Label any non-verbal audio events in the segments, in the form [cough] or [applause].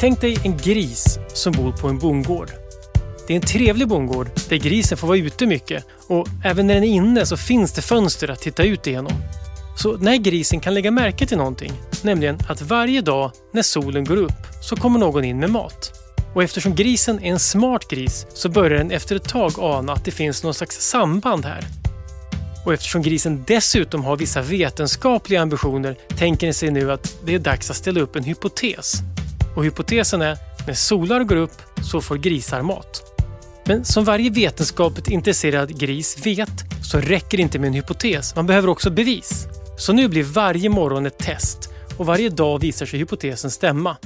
Tänk dig en gris som bor på en bondgård. Det är en trevlig bondgård där grisen får vara ute mycket och även när den är inne så finns det fönster att titta ut igenom. Så när grisen kan lägga märke till någonting, nämligen att varje dag när solen går upp så kommer någon in med mat. Och eftersom grisen är en smart gris så börjar den efter ett tag ana att det finns någon slags samband här. Och eftersom grisen dessutom har vissa vetenskapliga ambitioner tänker den sig nu att det är dags att ställa upp en hypotes. Och hypotesen är, när solar går upp så får grisar mat. Men som varje vetenskapligt intresserad gris vet så räcker det inte med en hypotes, man behöver också bevis. Så nu blir varje morgon ett test och varje dag visar sig hypotesen stämma.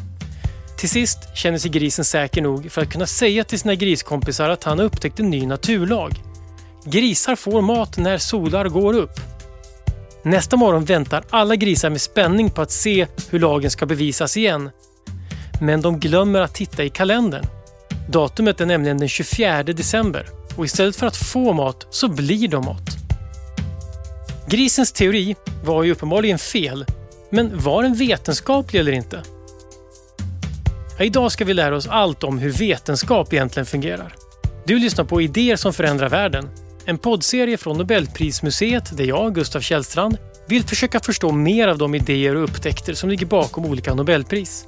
Till sist känner sig grisen säker nog för att kunna säga till sina griskompisar att han har upptäckt en ny naturlag. Grisar får mat när solar går upp. Nästa morgon väntar alla grisar med spänning på att se hur lagen ska bevisas igen. Men de glömmer att titta i kalendern. Datumet är nämligen den 24 december och istället för att få mat så blir de mat. Grisens teori var ju uppenbarligen fel, men var den vetenskaplig eller inte? Idag ska vi lära oss allt om hur vetenskap egentligen fungerar. Du lyssnar på Idéer som förändrar världen, en poddserie från Nobelprismuseet där jag, Gustav Källstrand, vill försöka förstå mer av de idéer och upptäckter som ligger bakom olika Nobelpris.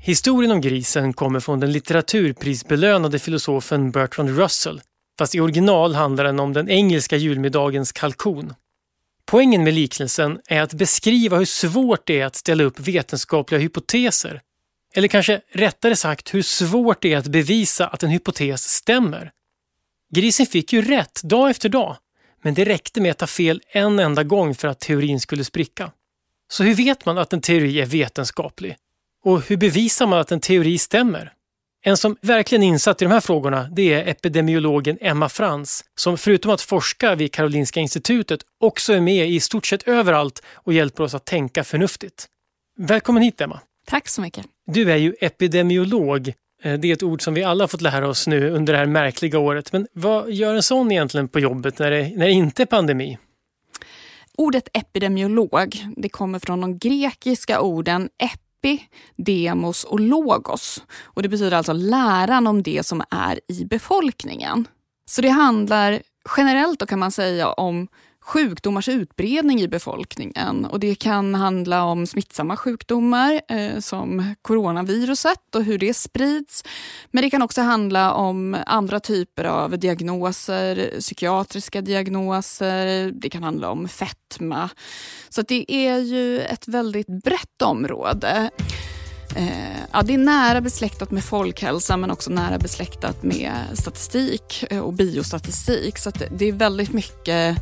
Historien om grisen kommer från den litteraturprisbelönade filosofen Bertrand Russell, fast i original handlar den om den engelska julmiddagens kalkon. Poängen med liknelsen är att beskriva hur svårt det är att ställa upp vetenskapliga hypoteser. Eller kanske rättare sagt hur svårt det är att bevisa att en hypotes stämmer. Grisen fick ju rätt dag efter dag, men det räckte med att ta fel en enda gång för att teorin skulle spricka. Så hur vet man att en teori är vetenskaplig? Och hur bevisar man att en teori stämmer? En som verkligen är insatt i de här frågorna det är epidemiologen Emma Frans som förutom att forska vid Karolinska institutet också är med i stort sett överallt och hjälper oss att tänka förnuftigt. Välkommen hit Emma! Tack så mycket! Du är ju epidemiolog. Eh, det är ett ord som vi alla fått lära oss nu under det här märkliga året. Men vad gör en sån egentligen på jobbet när det, när det inte är pandemi? Ordet epidemiolog det kommer från de grekiska orden ep epi, demos och logos. Och Det betyder alltså läran om det som är i befolkningen. Så det handlar generellt då kan man säga om sjukdomars utbredning i befolkningen. Och Det kan handla om smittsamma sjukdomar eh, som coronaviruset och hur det sprids. Men det kan också handla om andra typer av diagnoser, psykiatriska diagnoser, det kan handla om fetma. Så det är ju ett väldigt brett område. Eh, ja, det är nära besläktat med folkhälsa men också nära besläktat med statistik eh, och biostatistik. Så det är väldigt mycket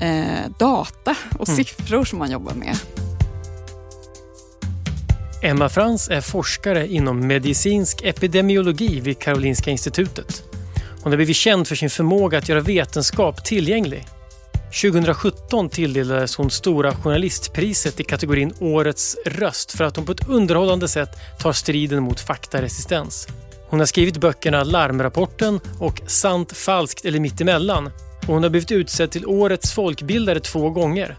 eh, data och mm. siffror som man jobbar med. Emma Frans är forskare inom medicinsk epidemiologi vid Karolinska institutet. Hon har blivit känd för sin förmåga att göra vetenskap tillgänglig 2017 tilldelades hon Stora journalistpriset i kategorin Årets röst för att hon på ett underhållande sätt tar striden mot faktaresistens. Hon har skrivit böckerna Larmrapporten och Sant, falskt eller mittemellan och hon har blivit utsedd till Årets folkbildare två gånger.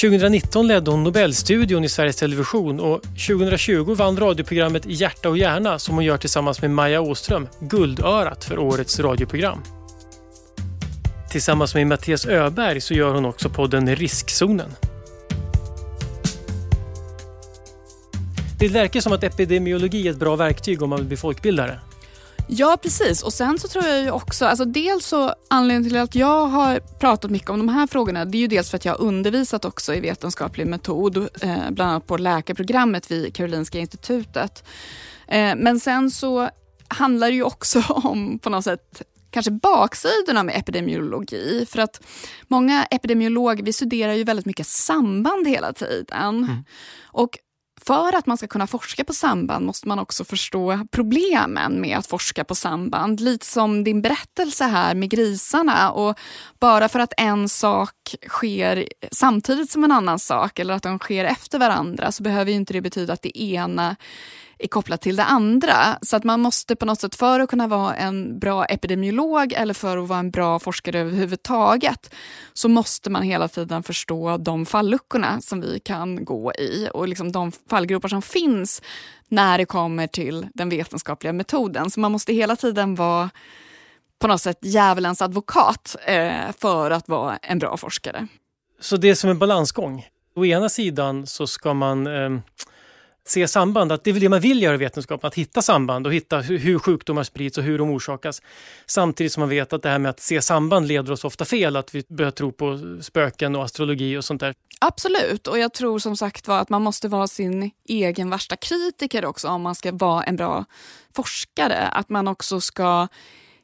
2019 ledde hon Nobelstudion i Sveriges Television och 2020 vann radioprogrammet Hjärta och hjärna som hon gör tillsammans med Maja Åström Guldörat för årets radioprogram. Tillsammans med Mattias Öberg så gör hon också podden Riskzonen. Det verkar som att epidemiologi är ett bra verktyg om man vill bli folkbildare. Ja, precis. Och sen så tror jag ju också, alltså dels så anledningen till att jag har pratat mycket om de här frågorna, det är ju dels för att jag har undervisat också i vetenskaplig metod, eh, bland annat på läkarprogrammet vid Karolinska institutet. Eh, men sen så handlar det ju också [laughs] om på något sätt kanske baksidorna med epidemiologi. För att många epidemiologer vi studerar ju väldigt mycket samband hela tiden. Mm. Och för att man ska kunna forska på samband måste man också förstå problemen med att forska på samband. Lite som din berättelse här med grisarna. Och bara för att en sak sker samtidigt som en annan sak eller att de sker efter varandra så behöver inte det betyda att det ena är kopplat till det andra. Så att man måste på något sätt, för att kunna vara en bra epidemiolog eller för att vara en bra forskare överhuvudtaget, så måste man hela tiden förstå de falluckorna som vi kan gå i och liksom de fallgropar som finns när det kommer till den vetenskapliga metoden. Så man måste hela tiden vara på något sätt djävulens advokat eh, för att vara en bra forskare. Så det är som en balansgång? Å ena sidan så ska man eh, se samband, att det är väl det man vill göra i vetenskapen, att hitta samband och hitta hur sjukdomar sprids och hur de orsakas. Samtidigt som man vet att det här med att se samband leder oss ofta fel, att vi börjar tro på spöken och astrologi och sånt där. Absolut, och jag tror som sagt var att man måste vara sin egen värsta kritiker också om man ska vara en bra forskare. Att man också ska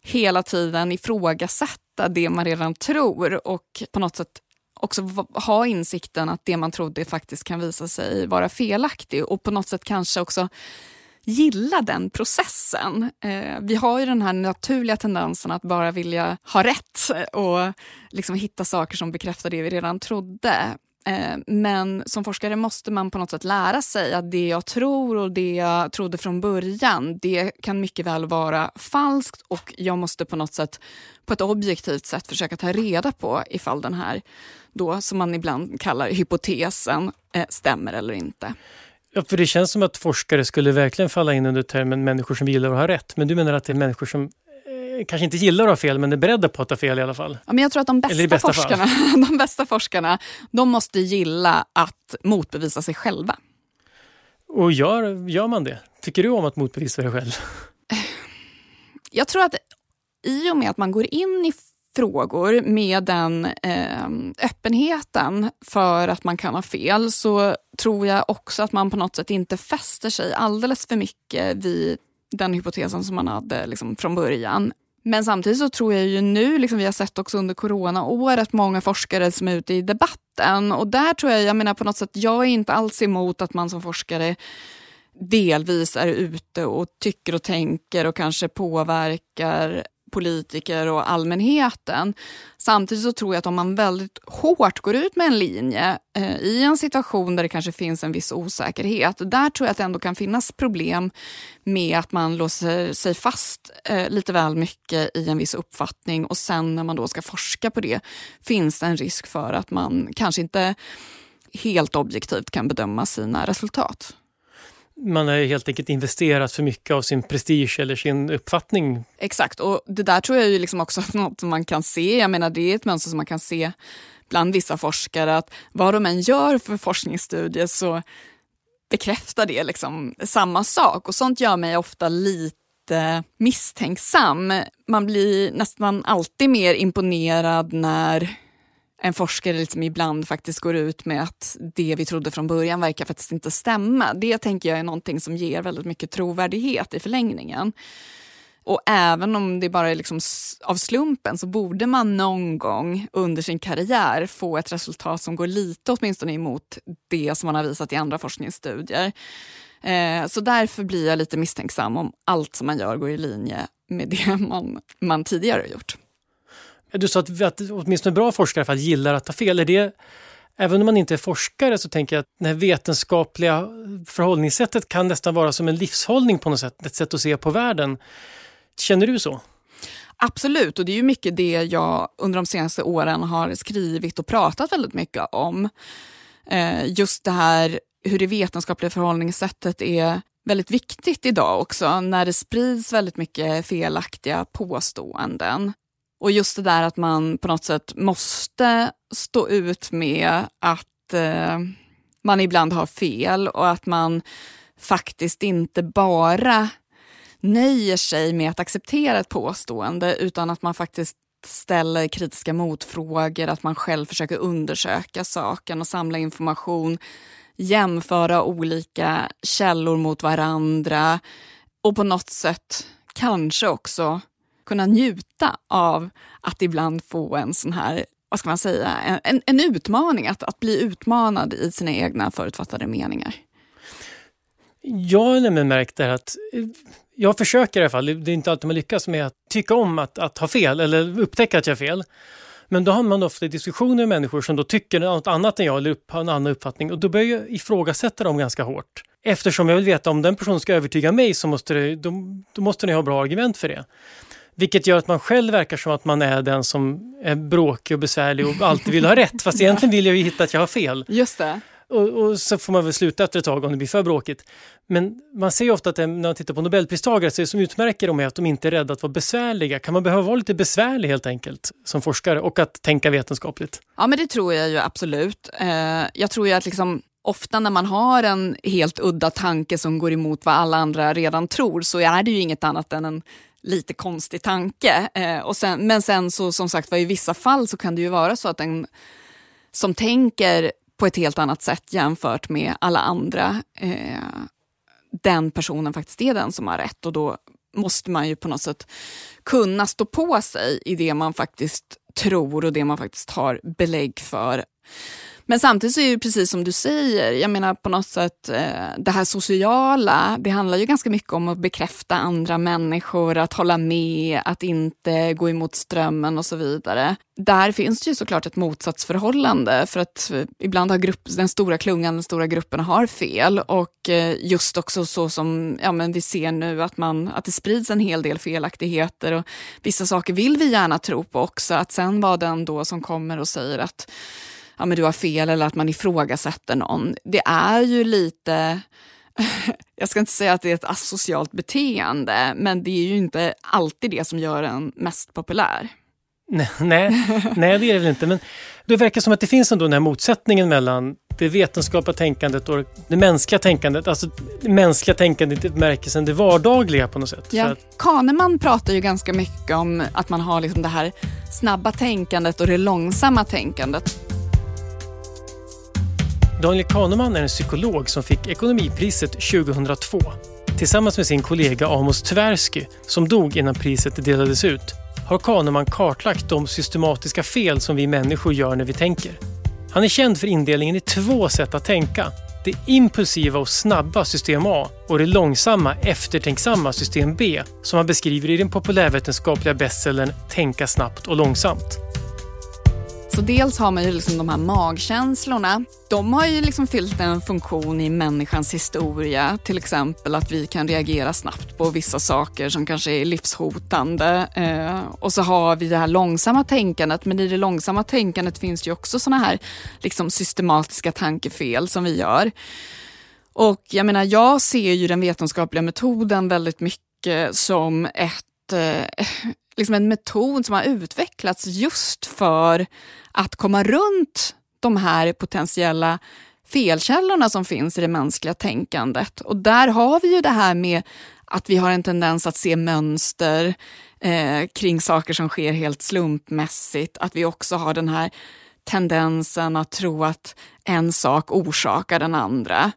hela tiden ifrågasätta det man redan tror och på något sätt också ha insikten att det man trodde faktiskt kan visa sig vara felaktigt och på något sätt kanske också gilla den processen. Eh, vi har ju den här naturliga tendensen att bara vilja ha rätt och liksom hitta saker som bekräftar det vi redan trodde. Eh, men som forskare måste man på något sätt lära sig att det jag tror och det jag trodde från början, det kan mycket väl vara falskt och jag måste på något sätt på ett objektivt sätt försöka ta reda på ifall den här, då, som man ibland kallar hypotesen, eh, stämmer eller inte. Ja, för det känns som att forskare skulle verkligen falla in under termen människor som gillar att ha rätt. Men du menar att det är människor som kanske inte gillar att ha fel, men är beredda på att ha fel i alla fall. Ja, men jag tror att de bästa, forskarna, [laughs] de bästa forskarna de måste gilla att motbevisa sig själva. Och gör, gör man det? Tycker du om att motbevisa dig själv? Jag tror att i och med att man går in i frågor med den eh, öppenheten för att man kan ha fel så tror jag också att man på något sätt inte fäster sig alldeles för mycket vid den hypotesen som man hade liksom, från början. Men samtidigt så tror jag ju nu, liksom vi har sett också under coronaåret, många forskare som är ute i debatten. Och där tror jag, jag menar på något sätt, jag är inte alls emot att man som forskare delvis är ute och tycker och tänker och kanske påverkar politiker och allmänheten. Samtidigt så tror jag att om man väldigt hårt går ut med en linje eh, i en situation där det kanske finns en viss osäkerhet, där tror jag att det ändå kan finnas problem med att man låser sig fast eh, lite väl mycket i en viss uppfattning och sen när man då ska forska på det finns det en risk för att man kanske inte helt objektivt kan bedöma sina resultat man har helt enkelt investerat för mycket av sin prestige eller sin uppfattning. Exakt, och det där tror jag ju liksom också något man kan se. Jag menar, det är ett mönster som man kan se bland vissa forskare att vad de än gör för forskningsstudier så bekräftar det liksom samma sak och sånt gör mig ofta lite misstänksam. Man blir nästan alltid mer imponerad när en forskare liksom ibland faktiskt går ut med att det vi trodde från början verkar faktiskt inte stämma. Det tänker jag är någonting som ger väldigt mycket trovärdighet i förlängningen. Och även om det bara är liksom av slumpen så borde man någon gång under sin karriär få ett resultat som går lite åtminstone emot det som man har visat i andra forskningsstudier. Eh, så därför blir jag lite misstänksam om allt som man gör går i linje med det [laughs] man, man tidigare har gjort. Du sa att, att åtminstone bra forskare för gillar att ta fel. Är det, även om man inte är forskare så tänker jag att det här vetenskapliga förhållningssättet kan nästan vara som en livshållning på något sätt, ett sätt att se på världen. Känner du så? Absolut, och det är ju mycket det jag under de senaste åren har skrivit och pratat väldigt mycket om. Eh, just det här hur det vetenskapliga förhållningssättet är väldigt viktigt idag också när det sprids väldigt mycket felaktiga påståenden. Och just det där att man på något sätt måste stå ut med att eh, man ibland har fel och att man faktiskt inte bara nöjer sig med att acceptera ett påstående utan att man faktiskt ställer kritiska motfrågor, att man själv försöker undersöka saken och samla information, jämföra olika källor mot varandra och på något sätt kanske också kunna njuta av att ibland få en sån här vad ska man säga, en, en utmaning, att, att bli utmanad i sina egna förutfattade meningar. Jag har nämligen märkt det att eh, jag försöker i alla fall, det är inte alltid man lyckas med att tycka om att, att ha fel eller upptäcka att jag har fel. Men då har man ofta diskussioner med människor som då tycker något annat än jag eller har en annan uppfattning och då börjar jag ifrågasätta dem ganska hårt. Eftersom jag vill veta om den personen ska övertyga mig så måste det, då, då måste ni ha bra argument för det. Vilket gör att man själv verkar som att man är den som är bråkig och besvärlig och alltid vill ha rätt. [laughs] Fast egentligen vill jag ju hitta att jag har fel. Just det. Och, och, så får man väl sluta efter ett tag om det blir för bråkigt. Men man ser ju ofta att det, när man tittar på Nobelpristagare så är det som utmärker dem är att de inte är rädda att vara besvärliga. Kan man behöva vara lite besvärlig helt enkelt som forskare och att tänka vetenskapligt? Ja men det tror jag ju absolut. Eh, jag tror ju att liksom ofta när man har en helt udda tanke som går emot vad alla andra redan tror så är det ju inget annat än en lite konstig tanke. Eh, och sen, men sen så som sagt var i vissa fall så kan det ju vara så att en som tänker på ett helt annat sätt jämfört med alla andra, eh, den personen faktiskt är den som har rätt och då måste man ju på något sätt kunna stå på sig i det man faktiskt tror och det man faktiskt har belägg för. Men samtidigt så är det precis som du säger, jag menar på något sätt eh, det här sociala, det handlar ju ganska mycket om att bekräfta andra människor, att hålla med, att inte gå emot strömmen och så vidare. Där finns det ju såklart ett motsatsförhållande för att eh, ibland har grupp, den stora klungan, den stora gruppen har fel och eh, just också så som ja, men vi ser nu att, man, att det sprids en hel del felaktigheter och vissa saker vill vi gärna tro på också, att sen vara den då som kommer och säger att ja, men du har fel eller att man ifrågasätter någon. Det är ju lite, [laughs] jag ska inte säga att det är ett asocialt beteende, men det är ju inte alltid det som gör en mest populär. Nej, nej, nej, det är det väl inte. Men det verkar som att det finns ändå den här motsättningen mellan det vetenskapliga tänkandet och det mänskliga tänkandet. Alltså det mänskliga tänkandet i märkelsen det vardagliga på något sätt. Ja. Att... Kahneman pratar ju ganska mycket om att man har liksom det här snabba tänkandet och det långsamma tänkandet. Daniel Kahneman är en psykolog som fick ekonomipriset 2002 tillsammans med sin kollega Amos Tversky som dog innan priset delades ut har Kahneman kartlagt de systematiska fel som vi människor gör när vi tänker. Han är känd för indelningen i två sätt att tänka. Det impulsiva och snabba system A och det långsamma eftertänksamma system B som han beskriver i den populärvetenskapliga bestsellern Tänka snabbt och långsamt. Så dels har man ju liksom de här magkänslorna. De har ju liksom fyllt en funktion i människans historia. Till exempel att vi kan reagera snabbt på vissa saker som kanske är livshotande. Eh, och så har vi det här långsamma tänkandet. Men i det långsamma tänkandet finns det ju också såna här liksom systematiska tankefel som vi gör. Och jag menar, jag ser ju den vetenskapliga metoden väldigt mycket som ett eh, liksom en metod som har utvecklats just för att komma runt de här potentiella felkällorna som finns i det mänskliga tänkandet. Och där har vi ju det här med att vi har en tendens att se mönster eh, kring saker som sker helt slumpmässigt. Att vi också har den här tendensen att tro att en sak orsakar den andra.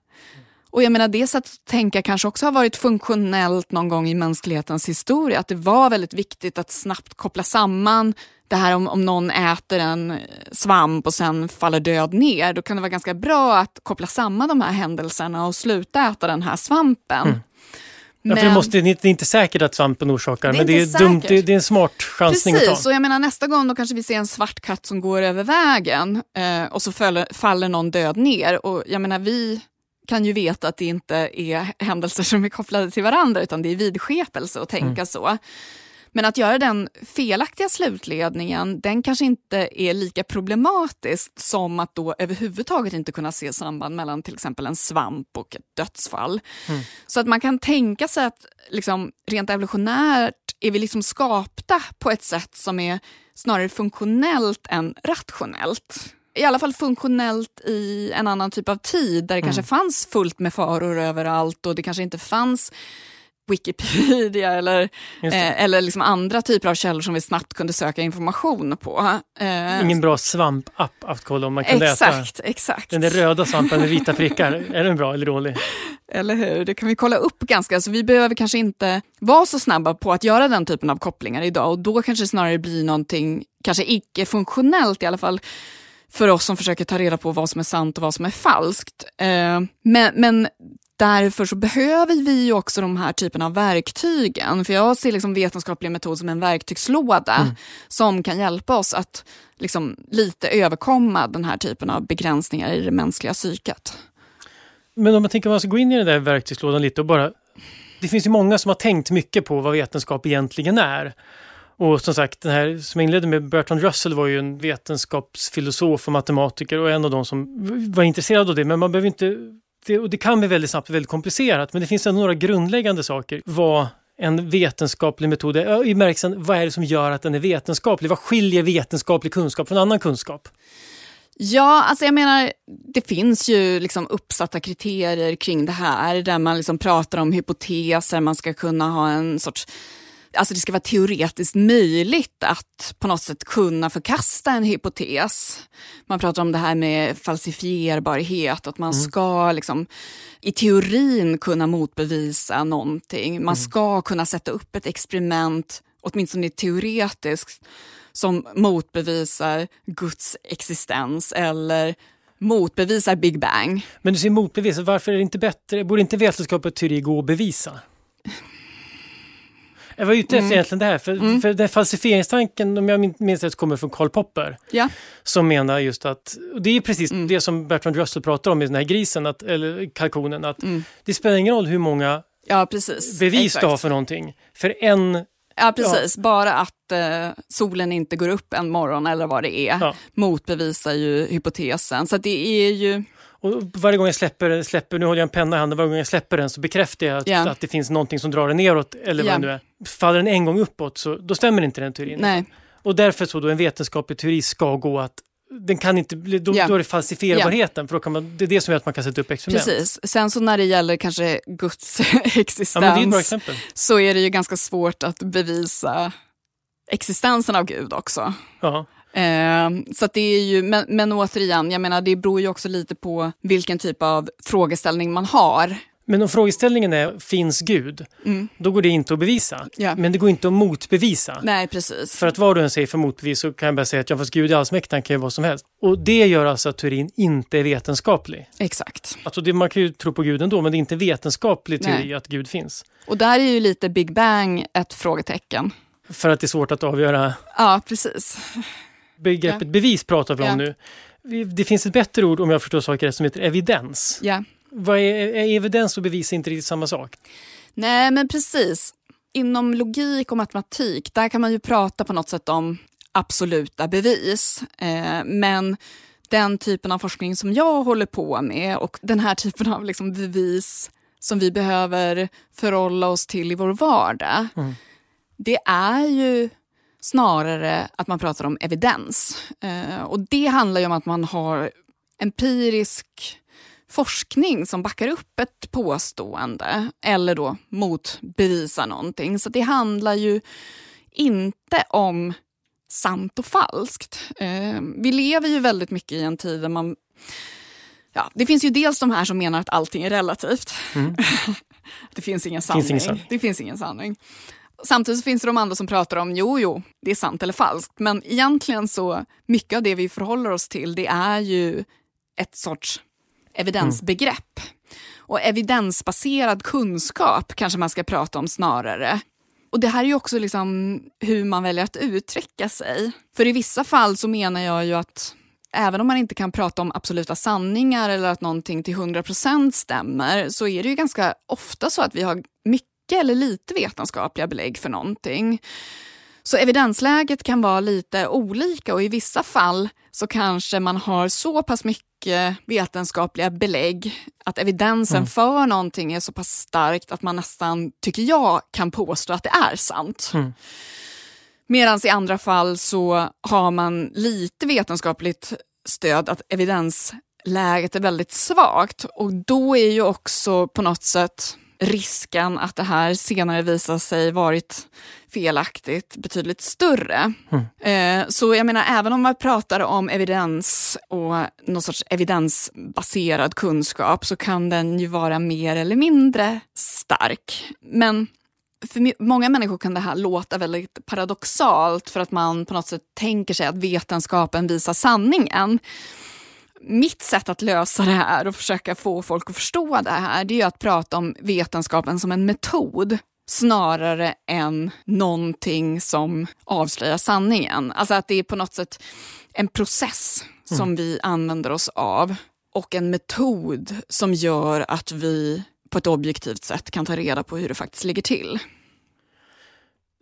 Och jag menar det sättet att tänka kanske också har varit funktionellt någon gång i mänsklighetens historia. Att det var väldigt viktigt att snabbt koppla samman det här om, om någon äter en svamp och sen faller död ner. Då kan det vara ganska bra att koppla samman de här händelserna och sluta äta den här svampen. Mm. Men, ja, för det, måste, det är inte säkert att svampen orsakar, det men det är, dumt, det, är en smart chansning Precis, att ta. och jag menar nästa gång då kanske vi ser en svart katt som går över vägen eh, och så faller, faller någon död ner. Och jag menar vi kan ju veta att det inte är händelser som är kopplade till varandra utan det är vidskepelse att tänka mm. så. Men att göra den felaktiga slutledningen, den kanske inte är lika problematisk som att då överhuvudtaget inte kunna se samband mellan till exempel en svamp och ett dödsfall. Mm. Så att man kan tänka sig att liksom, rent evolutionärt är vi liksom skapta på ett sätt som är snarare funktionellt än rationellt i alla fall funktionellt i en annan typ av tid där det mm. kanske fanns fullt med faror överallt och det kanske inte fanns Wikipedia eller, eh, eller liksom andra typer av källor som vi snabbt kunde söka information på. Eh, Ingen bra svampapp att kolla om man kunde exakt, äta. Exakt. Den där röda svampen med vita prickar, är den bra eller dålig? Eller hur, det kan vi kolla upp ganska, så vi behöver kanske inte vara så snabba på att göra den typen av kopplingar idag och då kanske snarare blir någonting, kanske icke-funktionellt i alla fall, för oss som försöker ta reda på vad som är sant och vad som är falskt. Eh, men, men därför så behöver vi ju också de här typen av verktygen. För jag ser liksom vetenskaplig metod som en verktygslåda mm. som kan hjälpa oss att liksom lite överkomma den här typen av begränsningar i det mänskliga psyket. Men om man tänker att man ska gå in i den där verktygslådan lite och bara... Det finns ju många som har tänkt mycket på vad vetenskap egentligen är. Och som sagt, den här som jag inledde med, Bertrand Russell var ju en vetenskapsfilosof och matematiker och en av de som var intresserad av det. Men man behöver inte, det, och det kan bli väldigt snabbt väldigt komplicerat, men det finns ändå några grundläggande saker. Vad en vetenskaplig metod är, i märkelsen vad är det som gör att den är vetenskaplig? Vad skiljer vetenskaplig kunskap från annan kunskap? Ja, alltså jag menar, det finns ju liksom uppsatta kriterier kring det här där man liksom pratar om hypoteser, man ska kunna ha en sorts alltså det ska vara teoretiskt möjligt att på något sätt kunna förkasta en hypotes. Man pratar om det här med falsifierbarhet, att man mm. ska liksom, i teorin kunna motbevisa någonting. Man mm. ska kunna sätta upp ett experiment, åtminstone teoretiskt, som motbevisar Guds existens eller motbevisar Big Bang. Men du säger motbevisa, varför är det inte bättre, borde inte vetenskap och teori gå att bevisa? Jag var ute efter mm. egentligen det här, för, mm. för den falsifieringstanken, om jag minns rätt, kommer från Karl Popper. Ja. Som menar just att, och det är precis mm. det som Bertrand Russell pratar om i den här grisen, att, eller kalkonen, att mm. det spelar ingen roll hur många ja, bevis Exakt. du har för någonting. För en Ja, precis. Ja. Bara att eh, solen inte går upp en morgon eller vad det är ja. motbevisar ju hypotesen. Så det är ju... Och varje gång jag släpper, släpper, nu håller jag en penna i handen, varje gång jag släpper den så bekräftar jag att, yeah. att det finns någonting som drar den neråt eller vad yeah. det nu är. Faller den en gång uppåt så då stämmer inte den teorin. Nej. Och därför så då en vetenskaplig teori ska gå att den kan inte då, yeah. då är det falsifierbarheten, för då kan man, det är det som gör att man kan sätta upp experiment. Precis. Sen så när det gäller kanske Guds [laughs] existens ja, så är det ju ganska svårt att bevisa existensen av Gud också. Ja. Eh, så det är ju, men, men återigen, jag menar det beror ju också lite på vilken typ av frågeställning man har. Men om frågeställningen är finns Gud, mm. då går det inte att bevisa. Ja. Men det går inte att motbevisa. Nej, precis. För att vad du än säger för motbevis så kan jag bara säga att ja, fast Gud är allsmäktig, han kan ju vad som helst. Och det gör alltså att teorin inte är vetenskaplig. Exakt. Alltså det, man kan ju tro på Gud ändå, men det är inte vetenskaplig teori Nej. att Gud finns. Och där är ju lite Big Bang ett frågetecken. För att det är svårt att avgöra? Ja, precis begreppet ja. bevis pratar vi om ja. nu. Det finns ett bättre ord, om jag förstår saker rätt, som heter evidens. Ja. Vad är, är evidens och bevis inte riktigt samma sak? Nej, men precis. Inom logik och matematik, där kan man ju prata på något sätt om absoluta bevis. Eh, men den typen av forskning som jag håller på med och den här [laughs] typen av liksom bevis som vi behöver förhålla oss till i vår vardag. Mm. Det är ju snarare att man pratar om evidens. Eh, och det handlar ju om att man har empirisk forskning som backar upp ett påstående eller då motbevisar någonting. Så det handlar ju inte om sant och falskt. Eh, vi lever ju väldigt mycket i en tid där man... Ja, det finns ju dels de här som menar att allting är relativt. Mm. [laughs] det finns ingen sanning. Finns ingen det finns ingen sanning. Samtidigt finns det de andra som pratar om jo, jo, det är sant eller falskt. Men egentligen så mycket av det vi förhåller oss till det är ju ett sorts evidensbegrepp. Mm. Och evidensbaserad kunskap kanske man ska prata om snarare. Och det här är ju också liksom hur man väljer att uttrycka sig. För i vissa fall så menar jag ju att även om man inte kan prata om absoluta sanningar eller att någonting till 100% stämmer så är det ju ganska ofta så att vi har mycket mycket eller lite vetenskapliga belägg för någonting. Så evidensläget kan vara lite olika och i vissa fall så kanske man har så pass mycket vetenskapliga belägg att evidensen mm. för någonting är så pass starkt att man nästan, tycker jag, kan påstå att det är sant. Mm. Medan i andra fall så har man lite vetenskapligt stöd att evidensläget är väldigt svagt och då är ju också på något sätt risken att det här senare visar sig varit felaktigt betydligt större. Mm. Så jag menar, även om man pratar om evidens och någon sorts evidensbaserad kunskap så kan den ju vara mer eller mindre stark. Men för många människor kan det här låta väldigt paradoxalt för att man på något sätt tänker sig att vetenskapen visar sanningen. Mitt sätt att lösa det här och försöka få folk att förstå det här, det är att prata om vetenskapen som en metod snarare än någonting som avslöjar sanningen. Alltså att det är på något sätt en process som mm. vi använder oss av och en metod som gör att vi på ett objektivt sätt kan ta reda på hur det faktiskt ligger till.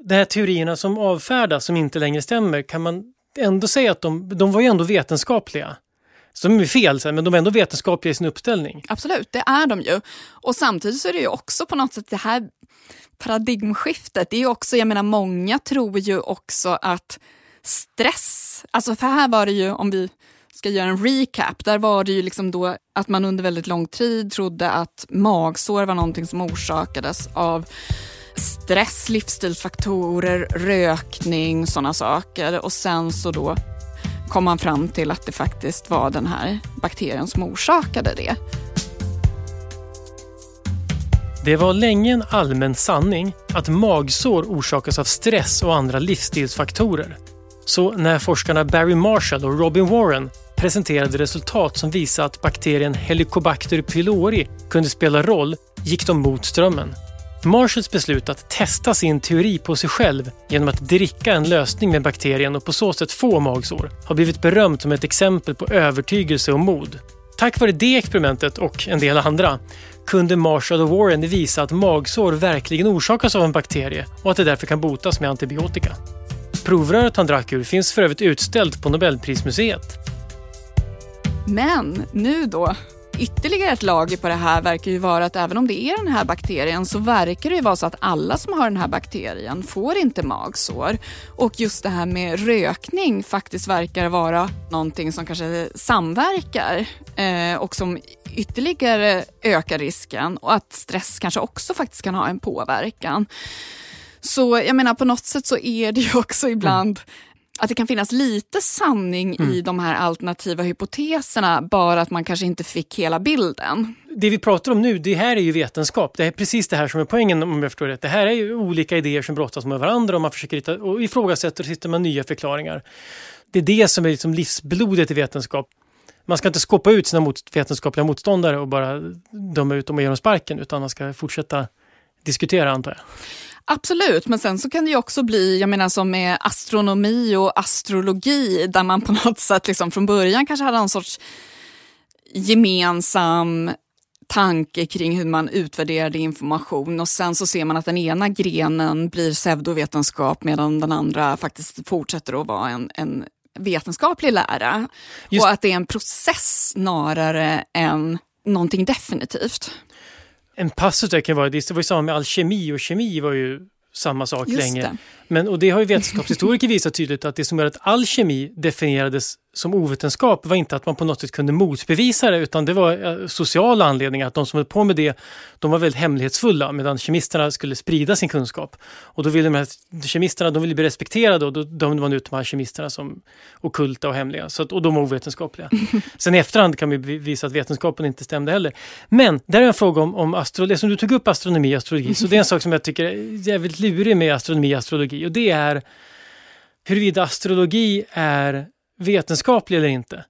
De här teorierna som avfärdas, som inte längre stämmer, kan man ändå säga att de, de var ju ändå vetenskapliga? Som de är fel, men de är ändå vetenskapliga i sin uppställning. Absolut, det är de ju. Och samtidigt så är det ju också på något sätt det här paradigmskiftet. Det är ju också, jag menar många tror ju också att stress, alltså för här var det ju om vi ska göra en recap, där var det ju liksom då att man under väldigt lång tid trodde att magsår var någonting som orsakades av stress, livsstilsfaktorer, rökning, sådana saker. Och sen så då kom man fram till att det faktiskt var den här bakterien som orsakade det. Det var länge en allmän sanning att magsår orsakas av stress och andra livsstilsfaktorer. Så när forskarna Barry Marshall och Robin Warren presenterade resultat som visade att bakterien Helicobacter pylori kunde spela roll gick de mot strömmen. Marshalls beslut att testa sin teori på sig själv genom att dricka en lösning med bakterien och på så sätt få magsår har blivit berömt som ett exempel på övertygelse och mod. Tack vare det experimentet och en del andra kunde Marshall och Warren visa att magsår verkligen orsakas av en bakterie och att det därför kan botas med antibiotika. Provröret han drack ur finns för övrigt utställt på Nobelprismuseet. Men nu då, ytterligare ett lager på det här verkar ju vara att även om det är den här bakterien så verkar det ju vara så att alla som har den här bakterien får inte magsår. Och just det här med rökning faktiskt verkar vara någonting som kanske samverkar eh, och som ytterligare ökar risken och att stress kanske också faktiskt kan ha en påverkan. Så jag menar på något sätt så är det ju också ibland mm att det kan finnas lite sanning mm. i de här alternativa hypoteserna, bara att man kanske inte fick hela bilden. Det vi pratar om nu, det här är ju vetenskap. Det är precis det här som är poängen om jag förstår rätt. Det här är ju olika idéer som brottas med varandra och man försöker hitta, och ifrågasätter och hittar man nya förklaringar. Det är det som är liksom livsblodet i vetenskap. Man ska inte skåpa ut sina mot, vetenskapliga motståndare och bara döma ut dem och ge dem sparken, utan man ska fortsätta diskutera antar jag. Absolut, men sen så kan det ju också bli, jag menar som med astronomi och astrologi, där man på [laughs] något sätt liksom från början kanske hade en sorts gemensam tanke kring hur man utvärderade information och sen så ser man att den ena grenen blir pseudovetenskap medan den andra faktiskt fortsätter att vara en, en vetenskaplig lära. Just... Och att det är en process snarare än någonting definitivt en passus där kan vara, det var ju samma med alkemi och kemi var ju samma sak Just länge. Det. Men, och det har ju vetenskapshistoriker [laughs] visat tydligt att det som gör att all kemi definierades som ovetenskap var inte att man på något sätt kunde motbevisa det utan det var sociala anledningar. Att de som höll på med det, de var väldigt hemlighetsfulla medan kemisterna skulle sprida sin kunskap. Och då ville de här kemisterna de ville bli respekterade och då dömde man ut de här kemisterna som okulta och hemliga. Så att, och de var ovetenskapliga. [laughs] Sen i efterhand kan vi visa att vetenskapen inte stämde heller. Men där är en fråga om, om astrologi, som du tog upp astronomi och astrologi, så det är en sak som jag tycker är jävligt lurig med astronomi och astrologi och det är huruvida astrologi är vetenskaplig eller inte.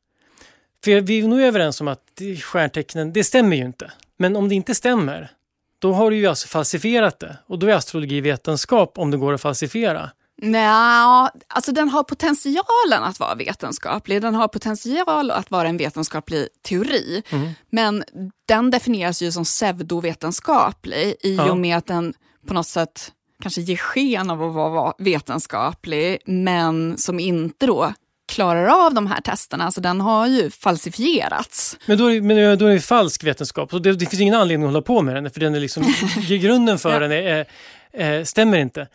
För vi är nog överens om att stjärntecknen, det stämmer ju inte. Men om det inte stämmer, då har du ju alltså falsifierat det. Och då är astrologi vetenskap om det går att falsifiera. Nej, alltså den har potentialen att vara vetenskaplig. Den har potential att vara en vetenskaplig teori. Mm. Men den definieras ju som pseudovetenskaplig i ja. och med att den på något sätt kanske ger sken av att vara vetenskaplig, men som inte då klarar av de här testerna. Alltså den har ju falsifierats. Men då är, men då är det falsk vetenskap. Så det, det, finns ingen anledning att hålla på med den, för den är liksom, [laughs] grunden för ja. den är, är, stämmer inte.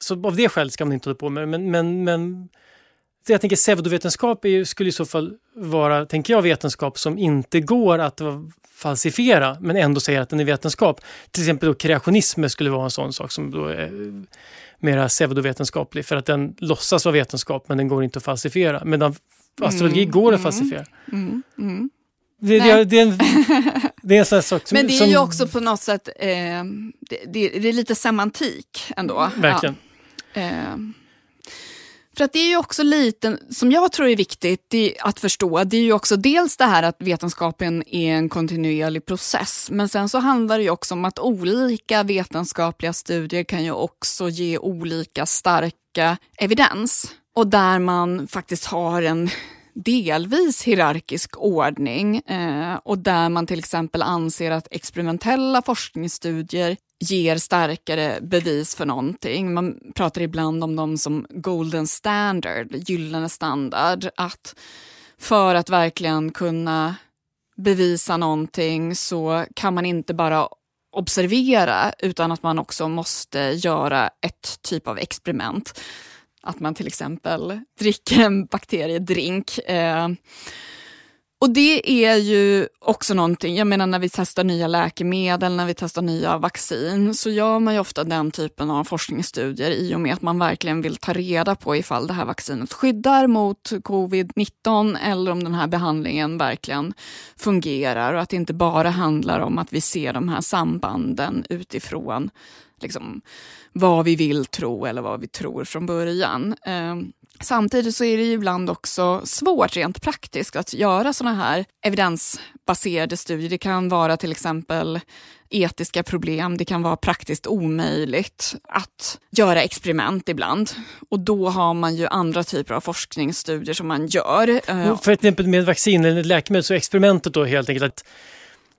Så av det skälet ska man inte hålla på med den. Men, men, men jag tänker pseudovetenskap är, skulle i så fall vara, tänker jag, vetenskap som inte går att falsifiera men ändå säger att den är vetenskap. Till exempel då kreationism skulle vara en sån sak som då är mera pseudovetenskaplig för att den låtsas vara vetenskap men den går inte att falsifiera. Medan astrologi mm, går att mm, falsifiera. Mm, mm, det, det, det, är en, [laughs] det är en sån sak som... Men det är som, ju också på något sätt, eh, det, det, är lite semantik ändå. Verkligen. Ja. Eh, för att det är ju också lite, som jag tror är viktigt att förstå, det är ju också dels det här att vetenskapen är en kontinuerlig process. Men sen så handlar det ju också om att olika vetenskapliga studier kan ju också ge olika starka evidens. Och där man faktiskt har en delvis hierarkisk ordning eh, och där man till exempel anser att experimentella forskningsstudier ger starkare bevis för någonting. Man pratar ibland om dem som golden standard, gyllene standard. Att för att verkligen kunna bevisa någonting så kan man inte bara observera utan att man också måste göra ett typ av experiment. Att man till exempel dricker en bakteriedrink. Eh, och det är ju också någonting, jag menar när vi testar nya läkemedel, när vi testar nya vaccin, så gör man ju ofta den typen av forskningsstudier i och med att man verkligen vill ta reda på ifall det här vaccinet skyddar mot covid-19 eller om den här behandlingen verkligen fungerar och att det inte bara handlar om att vi ser de här sambanden utifrån liksom, vad vi vill tro eller vad vi tror från början. Eh, Samtidigt så är det ibland också svårt rent praktiskt att göra sådana här evidensbaserade studier. Det kan vara till exempel etiska problem, det kan vara praktiskt omöjligt att göra experiment ibland. Och då har man ju andra typer av forskningsstudier som man gör. För exempel med vaccin eller läkemedel så experimentet då helt enkelt att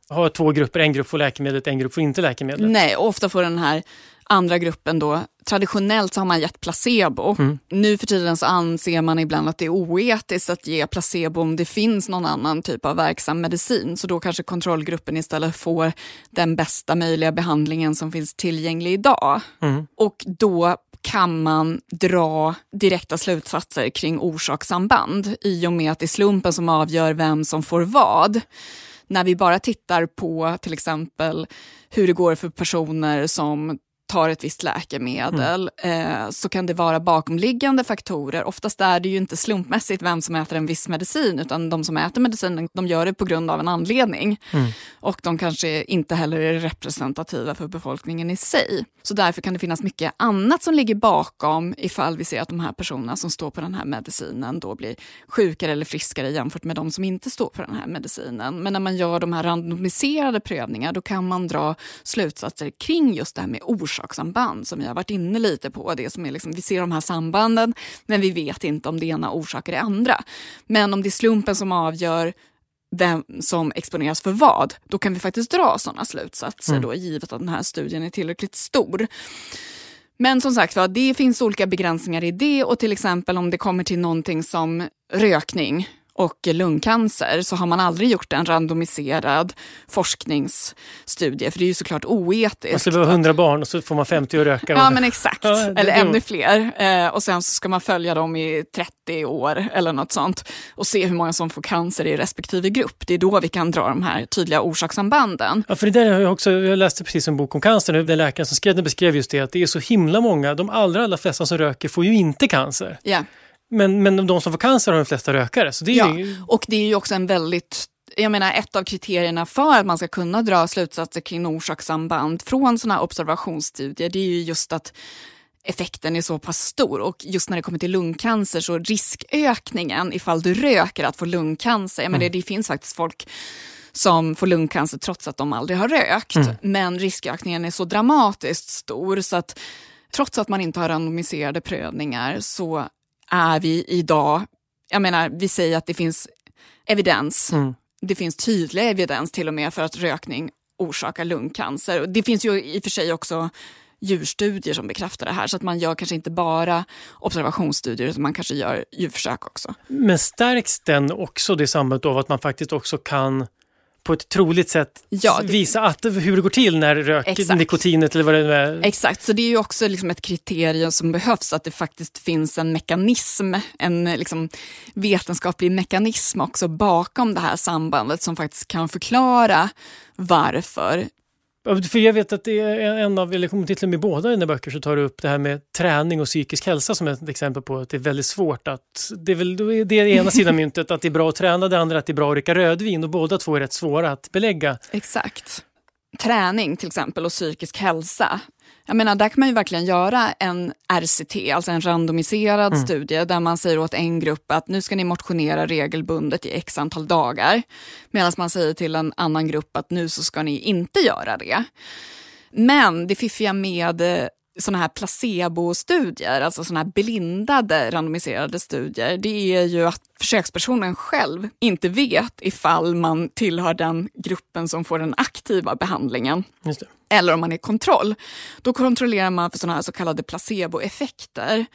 ha två grupper, en grupp får läkemedlet, en grupp får inte läkemedlet. Nej, ofta får den här andra gruppen då, traditionellt så har man gett placebo. Mm. Nu för tiden så anser man ibland att det är oetiskt att ge placebo om det finns någon annan typ av verksam medicin. Så då kanske kontrollgruppen istället får den bästa möjliga behandlingen som finns tillgänglig idag. Mm. Och då kan man dra direkta slutsatser kring orsakssamband i och med att det är slumpen som avgör vem som får vad när vi bara tittar på till exempel hur det går för personer som tar ett visst läkemedel mm. eh, så kan det vara bakomliggande faktorer. Oftast är det ju inte slumpmässigt vem som äter en viss medicin utan de som äter medicinen de gör det på grund av en anledning. Mm. Och de kanske inte heller är representativa för befolkningen i sig. Så därför kan det finnas mycket annat som ligger bakom ifall vi ser att de här personerna som står på den här medicinen då blir sjukare eller friskare jämfört med de som inte står på den här medicinen. Men när man gör de här randomiserade prövningar då kan man dra slutsatser kring just det här med orsakssamband som vi har varit inne lite på. Det som är liksom, vi ser de här sambanden men vi vet inte om det ena orsakar det andra. Men om det är slumpen som avgör vem som exponeras för vad, då kan vi faktiskt dra sådana slutsatser mm. då, givet att den här studien är tillräckligt stor. Men som sagt det finns olika begränsningar i det och till exempel om det kommer till någonting som rökning och lungcancer så har man aldrig gjort en randomiserad forskningsstudie för det är ju såklart oetiskt. Man skulle vara 100 barn och så får man 50 att röka. Ja men exakt, [laughs] ja, eller ännu fler. Eh, och sen så ska man följa dem i 30 år eller något sånt och se hur många som får cancer i respektive grupp. Det är då vi kan dra de här tydliga orsakssambanden. Ja, för det där har jag också, jag läste precis en bok om cancer, den läkaren som skrev den beskrev just det att det är så himla många, de allra, allra flesta som röker får ju inte cancer. Yeah. Men, men de som får cancer har de flesta rökare. Så det är ja, ju... och det är ju också en väldigt jag menar ett av kriterierna för att man ska kunna dra slutsatser kring orsakssamband från sådana observationsstudier det är ju just att effekten är så pass stor och just när det kommer till lungcancer så riskökningen ifall du röker att få lungcancer, mm. men det, det finns faktiskt folk som får lungcancer trots att de aldrig har rökt. Mm. Men riskökningen är så dramatiskt stor så att trots att man inte har randomiserade prövningar så är vi idag, jag menar vi säger att det finns evidens, mm. det finns tydlig evidens till och med för att rökning orsakar lungcancer. Det finns ju i och för sig också djurstudier som bekräftar det här. Så att man gör kanske inte bara observationsstudier utan man kanske gör djurförsök också. Men stärks den också det sambandet av att man faktiskt också kan på ett troligt sätt ja, det... visa att, hur det går till när rök, Exakt. nikotinet eller vad det nu är. Exakt, så det är ju också liksom ett kriterium som behövs, att det faktiskt finns en mekanism, en liksom vetenskaplig mekanism också bakom det här sambandet som faktiskt kan förklara varför för jag vet att det är en av, eller kommer till och med båda dina böcker så tar du upp det här med träning och psykisk hälsa som ett exempel på att det är väldigt svårt att, det är väl det är ena sidan myntet att det är bra att träna, det andra att det är bra att dricka rödvin och båda två är rätt svåra att belägga. Exakt. Träning till exempel och psykisk hälsa jag menar, där kan man ju verkligen göra en RCT, alltså en randomiserad mm. studie där man säger åt en grupp att nu ska ni motionera regelbundet i x antal dagar. Medan man säger till en annan grupp att nu så ska ni inte göra det. Men det fiffiga med såna här placebostudier, alltså såna här blindade randomiserade studier, det är ju att försökspersonen själv inte vet ifall man tillhör den gruppen som får den aktiva behandlingen. Eller om man är kontroll. Då kontrollerar man för såna här så kallade placeboeffekter.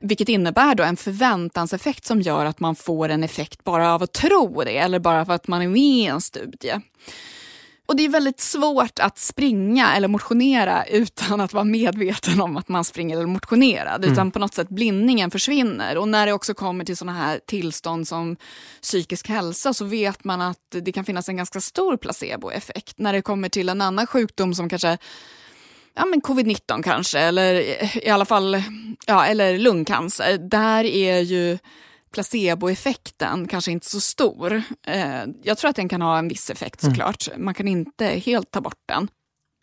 Vilket innebär då en förväntanseffekt som gör att man får en effekt bara av att tro det eller bara för att man är med i en studie. Och det är väldigt svårt att springa eller motionera utan att vara medveten om att man springer eller motionerar. Mm. Utan på något sätt blindningen försvinner. Och när det också kommer till sådana här tillstånd som psykisk hälsa så vet man att det kan finnas en ganska stor placeboeffekt. När det kommer till en annan sjukdom som kanske ja, men covid-19 kanske, eller i alla fall ja, eller lungcancer. Där är ju placeboeffekten kanske inte så stor. Eh, jag tror att den kan ha en viss effekt mm. såklart. Man kan inte helt ta bort den.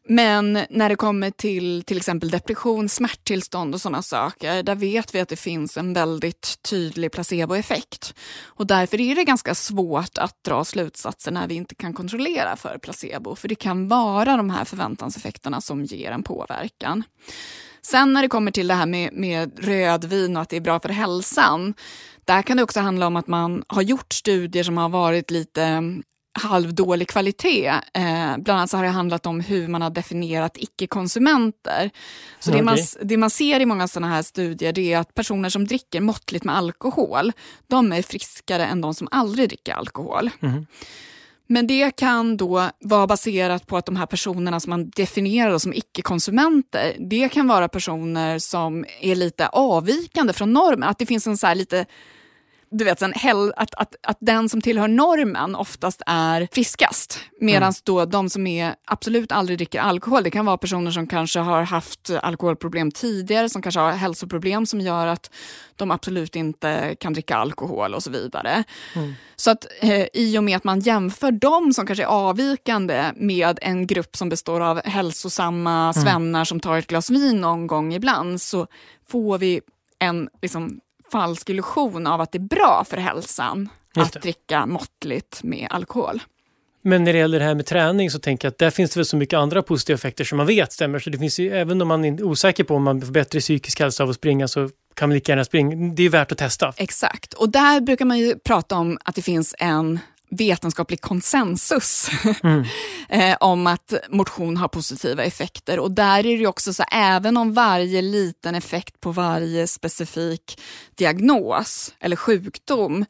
Men när det kommer till till exempel depression, smärttillstånd och sådana saker, där vet vi att det finns en väldigt tydlig placeboeffekt. Och därför är det ganska svårt att dra slutsatser när vi inte kan kontrollera för placebo, för det kan vara de här förväntanseffekterna som ger en påverkan. Sen när det kommer till det här med, med rödvin och att det är bra för hälsan, där kan det också handla om att man har gjort studier som har varit lite mm, halvdålig kvalitet. Eh, bland annat så har det handlat om hur man har definierat icke-konsumenter. Så okay. det, man, det man ser i många sådana här studier det är att personer som dricker måttligt med alkohol, de är friskare än de som aldrig dricker alkohol. Mm. Men det kan då vara baserat på att de här personerna som man definierar som icke-konsumenter, det kan vara personer som är lite avvikande från normen. Att det finns en så lite du vet, en hell, att, att, att den som tillhör normen oftast är friskast. Medan mm. då de som är absolut aldrig dricker alkohol, det kan vara personer som kanske har haft alkoholproblem tidigare, som kanske har hälsoproblem som gör att de absolut inte kan dricka alkohol och så vidare. Mm. Så att eh, i och med att man jämför dem som kanske är avvikande med en grupp som består av hälsosamma mm. svennar mm. som tar ett glas vin någon gång ibland så får vi en liksom, falsk illusion av att det är bra för hälsan att dricka måttligt med alkohol. Men när det gäller det här med träning så tänker jag att där finns det väl så mycket andra positiva effekter som man vet stämmer. Så det finns ju, även om man är osäker på om man får bättre psykisk hälsa av att springa så kan man lika gärna springa. Det är värt att testa. Exakt, och där brukar man ju prata om att det finns en vetenskaplig konsensus [laughs] mm. eh, om att motion har positiva effekter. Och där är det också så, även om varje liten effekt på varje specifik diagnos eller sjukdom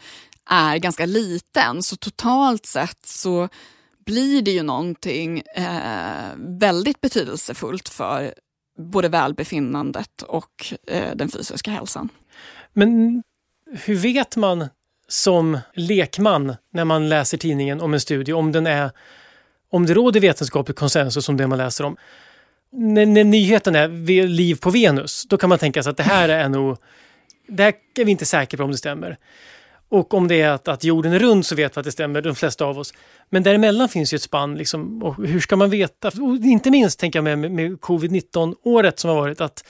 är ganska liten, så totalt sett så blir det ju någonting eh, väldigt betydelsefullt för både välbefinnandet och eh, den fysiska hälsan. Men hur vet man som lekman när man läser tidningen om en studie, om den är om det råder vetenskaplig konsensus om det man läser om. När, när nyheten är liv på Venus, då kan man tänka sig att det här är nog, det här är vi inte säkra på om det stämmer. Och om det är att, att jorden är rund så vet vi att det stämmer, de flesta av oss. Men däremellan finns ju ett spann. Liksom, och hur ska man veta? Och inte minst tänker jag med, med covid-19-året som har varit att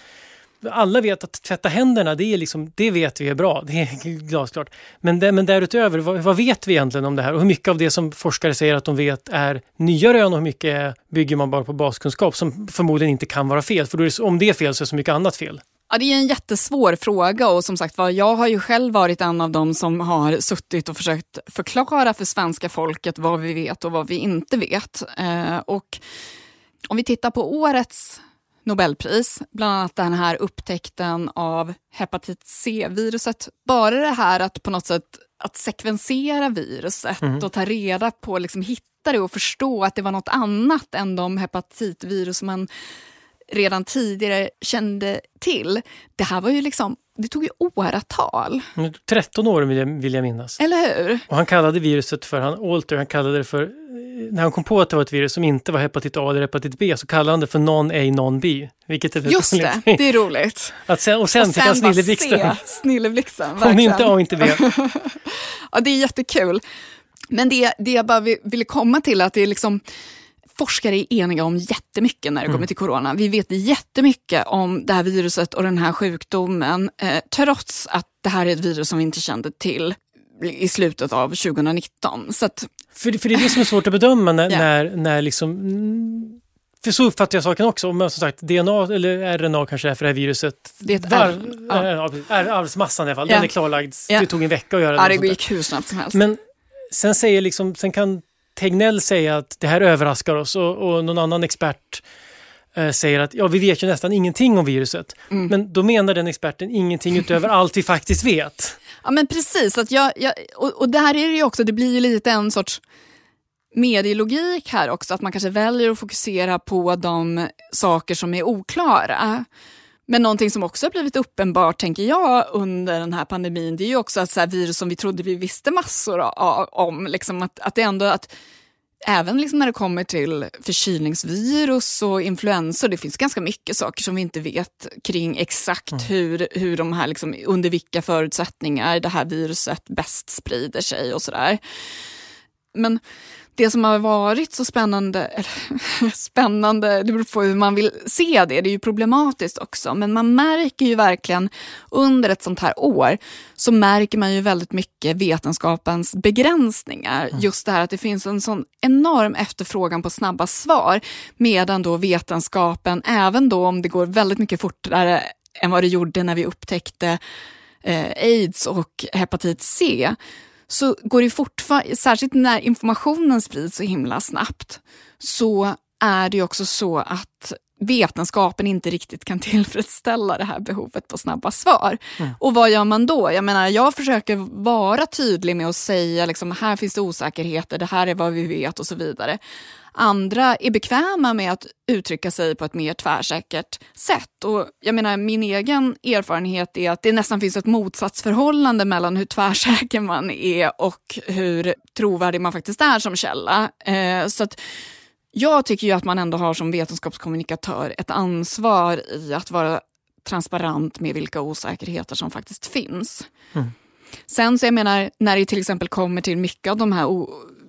alla vet att tvätta händerna, det, är liksom, det vet vi är bra, det är glasklart. Men, det, men därutöver, vad, vad, vet vi egentligen om det här? Och hur mycket av det som forskare säger att de vet är nya rön och hur mycket bygger man bara på baskunskap som förmodligen inte kan vara fel? För det, om det är fel så är så mycket annat fel. Ja, det är en jättesvår fråga och som sagt var, jag har ju själv varit en av dem som har suttit och försökt förklara för svenska folket vad vi vet och vad vi inte vet. Eh, och om vi tittar på årets Nobelpris, bland annat den här upptäckten av hepatit C-viruset. Bara det här att på något sätt att sekvensera viruset mm. och ta reda på, liksom hitta det och förstå att det var något annat än de hepatitvirus man redan tidigare kände till. Det här var ju liksom, det tog ju åratal. 13 år vill jag, minnas. Eller hur? Och han kallade viruset för, han, Alter, han kallade det för, när han kom på att det var ett virus som inte var hepatit A eller hepatit B så kallade han det för non-A, non-B. Vilket är Just det, det är roligt. [laughs] Att sen, och sen, och sen fick han snilleblixten. Snilleblixten, [laughs] Om inte A inte B. [laughs] ja, det är jättekul. Men det, det jag bara ville komma till att det är liksom forskare är eniga om jättemycket när det kommer mm. till corona. Vi vet jättemycket om det här viruset och den här sjukdomen eh, trots att det här är ett virus som vi inte kände till i slutet av 2019. Så att, för, för det är det som är svårt att bedöma när, [laughs] yeah. när, när liksom för så uppfattar jag saken också. Men som sagt, DNA eller RNA kanske är för det här viruset. Det är ett R. Ja. Ja, arvsmassan i alla fall. Ja. Den är klarlagd. Ja. Det tog en vecka att göra. Ja, det gick hur snabbt som helst. Men sen, säger liksom, sen kan Tegnell säga att det här överraskar oss och, och någon annan expert eh, säger att ja, vi vet ju nästan ingenting om viruset. Mm. Men då menar den experten ingenting utöver allt vi faktiskt vet. [laughs] Ja men precis, att jag, jag och, och där är det ju också, det blir ju lite en sorts medielogik här också, att man kanske väljer att fokusera på de saker som är oklara. Men någonting som också har blivit uppenbart, tänker jag, under den här pandemin, det är ju också att så här virus som vi trodde vi visste massor om, liksom att, att det ändå att även liksom när det kommer till förkylningsvirus och influensor, det finns ganska mycket saker som vi inte vet kring exakt mm. hur, hur de här, liksom, under vilka förutsättningar det här viruset bäst sprider sig och sådär. Men det som har varit så spännande, eller [laughs] spännande, det beror på hur man vill se det, det är ju problematiskt också, men man märker ju verkligen under ett sånt här år så märker man ju väldigt mycket vetenskapens begränsningar. Mm. Just det här att det finns en sån enorm efterfrågan på snabba svar medan då vetenskapen, även då om det går väldigt mycket fortare än vad det gjorde när vi upptäckte eh, aids och hepatit C, så går det fortfarande, särskilt när informationen sprids så himla snabbt, så är det också så att vetenskapen inte riktigt kan tillfredsställa det här behovet på snabba svar. Mm. Och vad gör man då? Jag menar, jag försöker vara tydlig med att säga liksom, här finns det osäkerheter, det här är vad vi vet och så vidare. Andra är bekväma med att uttrycka sig på ett mer tvärsäkert sätt. Och jag menar, min egen erfarenhet är att det nästan finns ett motsatsförhållande mellan hur tvärsäker man är och hur trovärdig man faktiskt är som källa. Eh, så att jag tycker ju att man ändå har som vetenskapskommunikatör ett ansvar i att vara transparent med vilka osäkerheter som faktiskt finns. Mm. Sen så jag menar, när det till exempel kommer till mycket av de här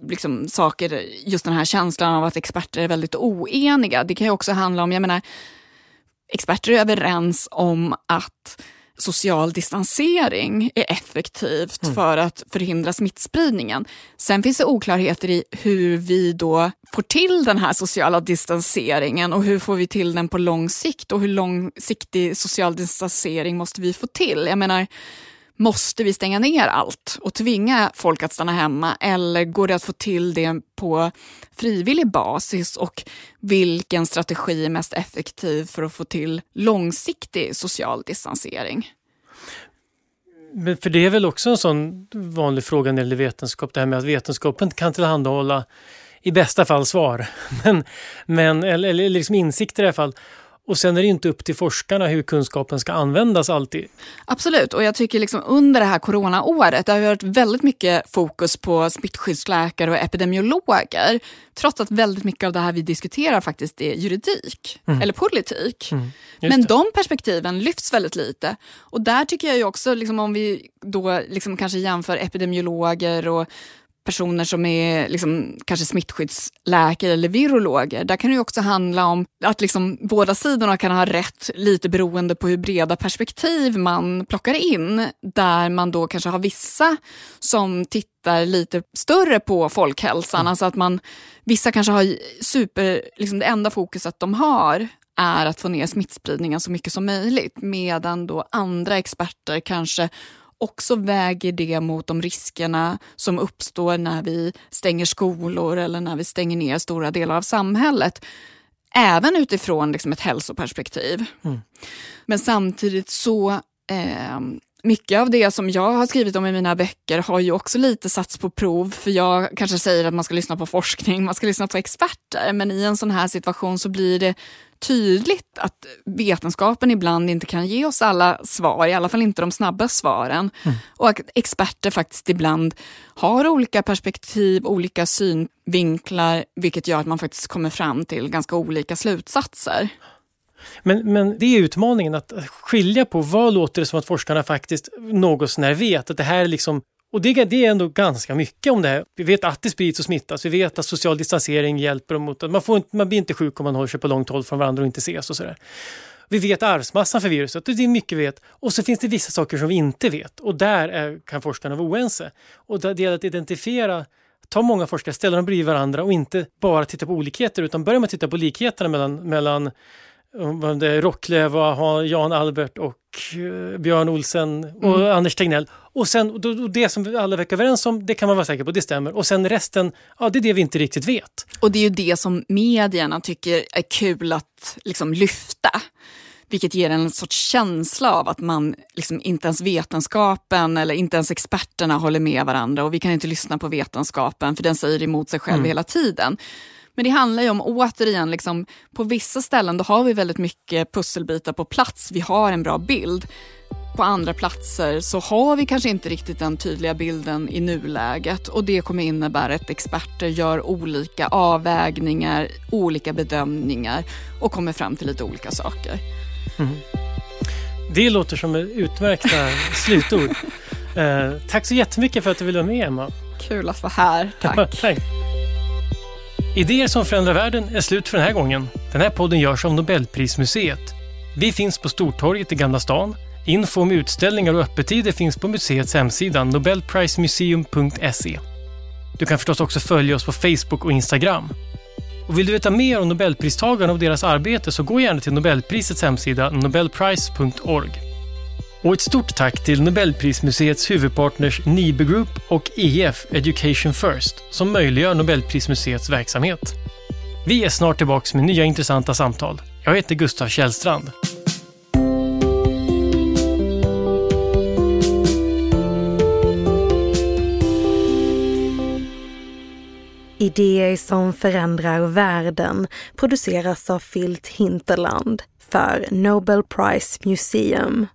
liksom, saker, just den här känslan av att experter är väldigt oeniga. Det kan ju också handla om, jag menar, experter är överens om att social distansering är effektivt mm. för att förhindra smittspridningen. Sen finns det oklarheter i hur vi då får till den här sociala distanseringen och hur får vi till den på lång sikt och hur långsiktig social distansering måste vi få till? Jag menar, Måste vi stänga ner allt och tvinga folk att stanna hemma eller går det att få till det på frivillig basis och vilken strategi är mest effektiv för att få till långsiktig social distansering? Men för det är väl också en sån vanlig fråga när det gäller vetenskap, det här med att vetenskapen kan tillhandahålla i bästa fall svar, [laughs] men, men, eller, eller liksom insikter i alla fall. Och sen är det inte upp till forskarna hur kunskapen ska användas alltid. Absolut, och jag tycker liksom under det här coronaåret, det har varit väldigt mycket fokus på smittskyddsläkare och epidemiologer. Trots att väldigt mycket av det här vi diskuterar faktiskt är juridik mm. eller politik. Mm. Men det. de perspektiven lyfts väldigt lite. Och där tycker jag ju också, liksom, om vi då liksom kanske jämför epidemiologer och personer som är liksom, kanske smittskyddsläkare eller virologer. Där kan det också handla om att liksom, båda sidorna kan ha rätt lite beroende på hur breda perspektiv man plockar in. Där man då kanske har vissa som tittar lite större på folkhälsan. Mm. Alltså att man, vissa kanske har super, liksom det enda fokuset de har är att få ner smittspridningen så mycket som möjligt. Medan då andra experter kanske också väger det mot de riskerna som uppstår när vi stänger skolor eller när vi stänger ner stora delar av samhället. Även utifrån liksom ett hälsoperspektiv. Mm. Men samtidigt så eh, mycket av det som jag har skrivit om i mina böcker har ju också lite satts på prov. För jag kanske säger att man ska lyssna på forskning, man ska lyssna på experter. Men i en sån här situation så blir det tydligt att vetenskapen ibland inte kan ge oss alla svar, i alla fall inte de snabba svaren. Mm. Och att experter faktiskt ibland har olika perspektiv, olika synvinklar, vilket gör att man faktiskt kommer fram till ganska olika slutsatser. Men, men det är utmaningen att skilja på vad låter det som att forskarna faktiskt något sånär vet, att det här är liksom Och det, det, är ändå ganska mycket om det här. Vi vet att det sprids och smittas. Vi vet att social distansering hjälper mot att man, får inte, man blir inte sjuk om man håller sig på långt håll från varandra och inte ses och sådär. Vi vet arvsmassan för viruset, det är mycket vi vet. Och så finns det vissa saker som vi inte vet och där är, kan forskarna vara oense. Och det gäller att identifiera ta många forskare, ställa dem bredvid varandra och inte bara titta på olikheter utan börja med att titta på likheterna mellan, mellan och Jan Albert och eh, Björn Olsen och mm. Anders Tegnell. Och sen och det som alla verkar överens om, det kan man vara säker på, det stämmer. Och sen resten, ja det är det vi inte riktigt vet. Och det är ju det som medierna tycker är kul att liksom lyfta. Vilket ger en sorts känsla av att man liksom inte ens vetenskapen eller inte ens experterna håller med varandra och vi kan inte lyssna på vetenskapen för den säger emot sig själv mm. hela tiden. Men det handlar ju om, återigen, liksom, på vissa ställen då har vi väldigt mycket pusselbitar på plats. Vi har en bra bild. På andra platser så har vi kanske inte riktigt den tydliga bilden i nuläget och det kommer innebära att experter gör olika avvägningar, olika bedömningar och kommer fram till lite olika saker. Mm. Det låter som utmärkta slutord. [laughs] Eh, tack så jättemycket för att du ville vara med Emma. Kul att vara här, tack. tack. Idéer som förändrar världen är slut för den här gången. Den här podden görs av Nobelprismuseet. Vi finns på Stortorget i Gamla stan. Info om utställningar och öppettider finns på museets hemsida nobelprismuseum.se. Du kan förstås också följa oss på Facebook och Instagram. Och vill du veta mer om Nobelpristagarna och deras arbete så gå gärna till Nobelprisets hemsida nobelprice.org. Och ett stort tack till Nobelprismuseets huvudpartners Nibe Group och EF Education First som möjliggör Nobelprismuseets verksamhet. Vi är snart tillbaka med nya intressanta samtal. Jag heter Gustav Källstrand. Idéer som förändrar världen produceras av Filt Hinterland för Nobel Prize Museum